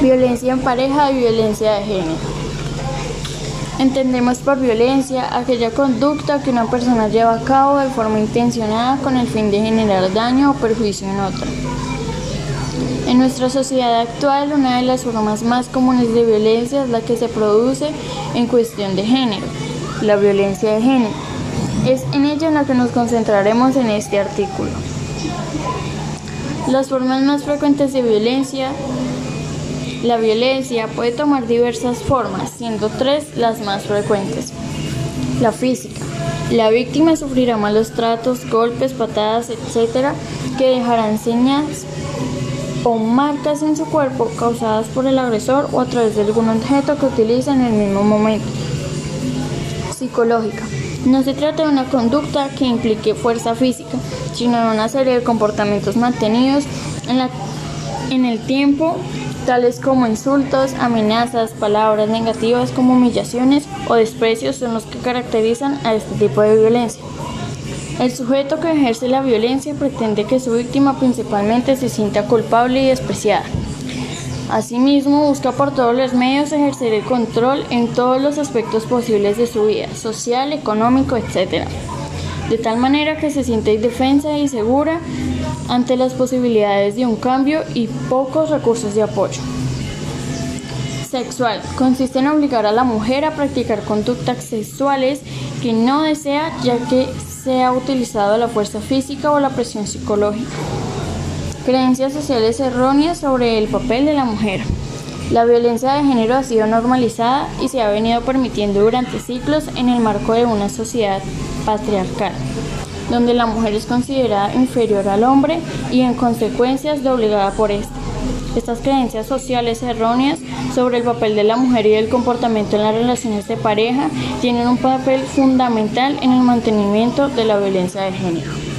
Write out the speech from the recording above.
Violencia en pareja y violencia de género. Entendemos por violencia aquella conducta que una persona lleva a cabo de forma intencionada con el fin de generar daño o perjuicio en otra. En nuestra sociedad actual, una de las formas más comunes de violencia es la que se produce en cuestión de género, la violencia de género. Es en ella en la que nos concentraremos en este artículo. Las formas más frecuentes de violencia la violencia puede tomar diversas formas, siendo tres las más frecuentes. La física. La víctima sufrirá malos tratos, golpes, patadas, etc., que dejarán señas o marcas en su cuerpo causadas por el agresor o a través de algún objeto que utiliza en el mismo momento. Psicológica. No se trata de una conducta que implique fuerza física, sino de una serie de comportamientos mantenidos en, la, en el tiempo tales como insultos, amenazas, palabras negativas como humillaciones o desprecios son los que caracterizan a este tipo de violencia. El sujeto que ejerce la violencia pretende que su víctima principalmente se sienta culpable y despreciada. Asimismo, busca por todos los medios ejercer el control en todos los aspectos posibles de su vida, social, económico, etc. De tal manera que se siente indefensa y segura ante las posibilidades de un cambio y pocos recursos de apoyo. Sexual. Consiste en obligar a la mujer a practicar conductas sexuales que no desea ya que se ha utilizado la fuerza física o la presión psicológica. Creencias sociales erróneas sobre el papel de la mujer. La violencia de género ha sido normalizada y se ha venido permitiendo durante siglos en el marco de una sociedad patriarcal donde la mujer es considerada inferior al hombre y en consecuencia es obligada por éste. Estas creencias sociales erróneas sobre el papel de la mujer y el comportamiento en las relaciones de pareja tienen un papel fundamental en el mantenimiento de la violencia de género.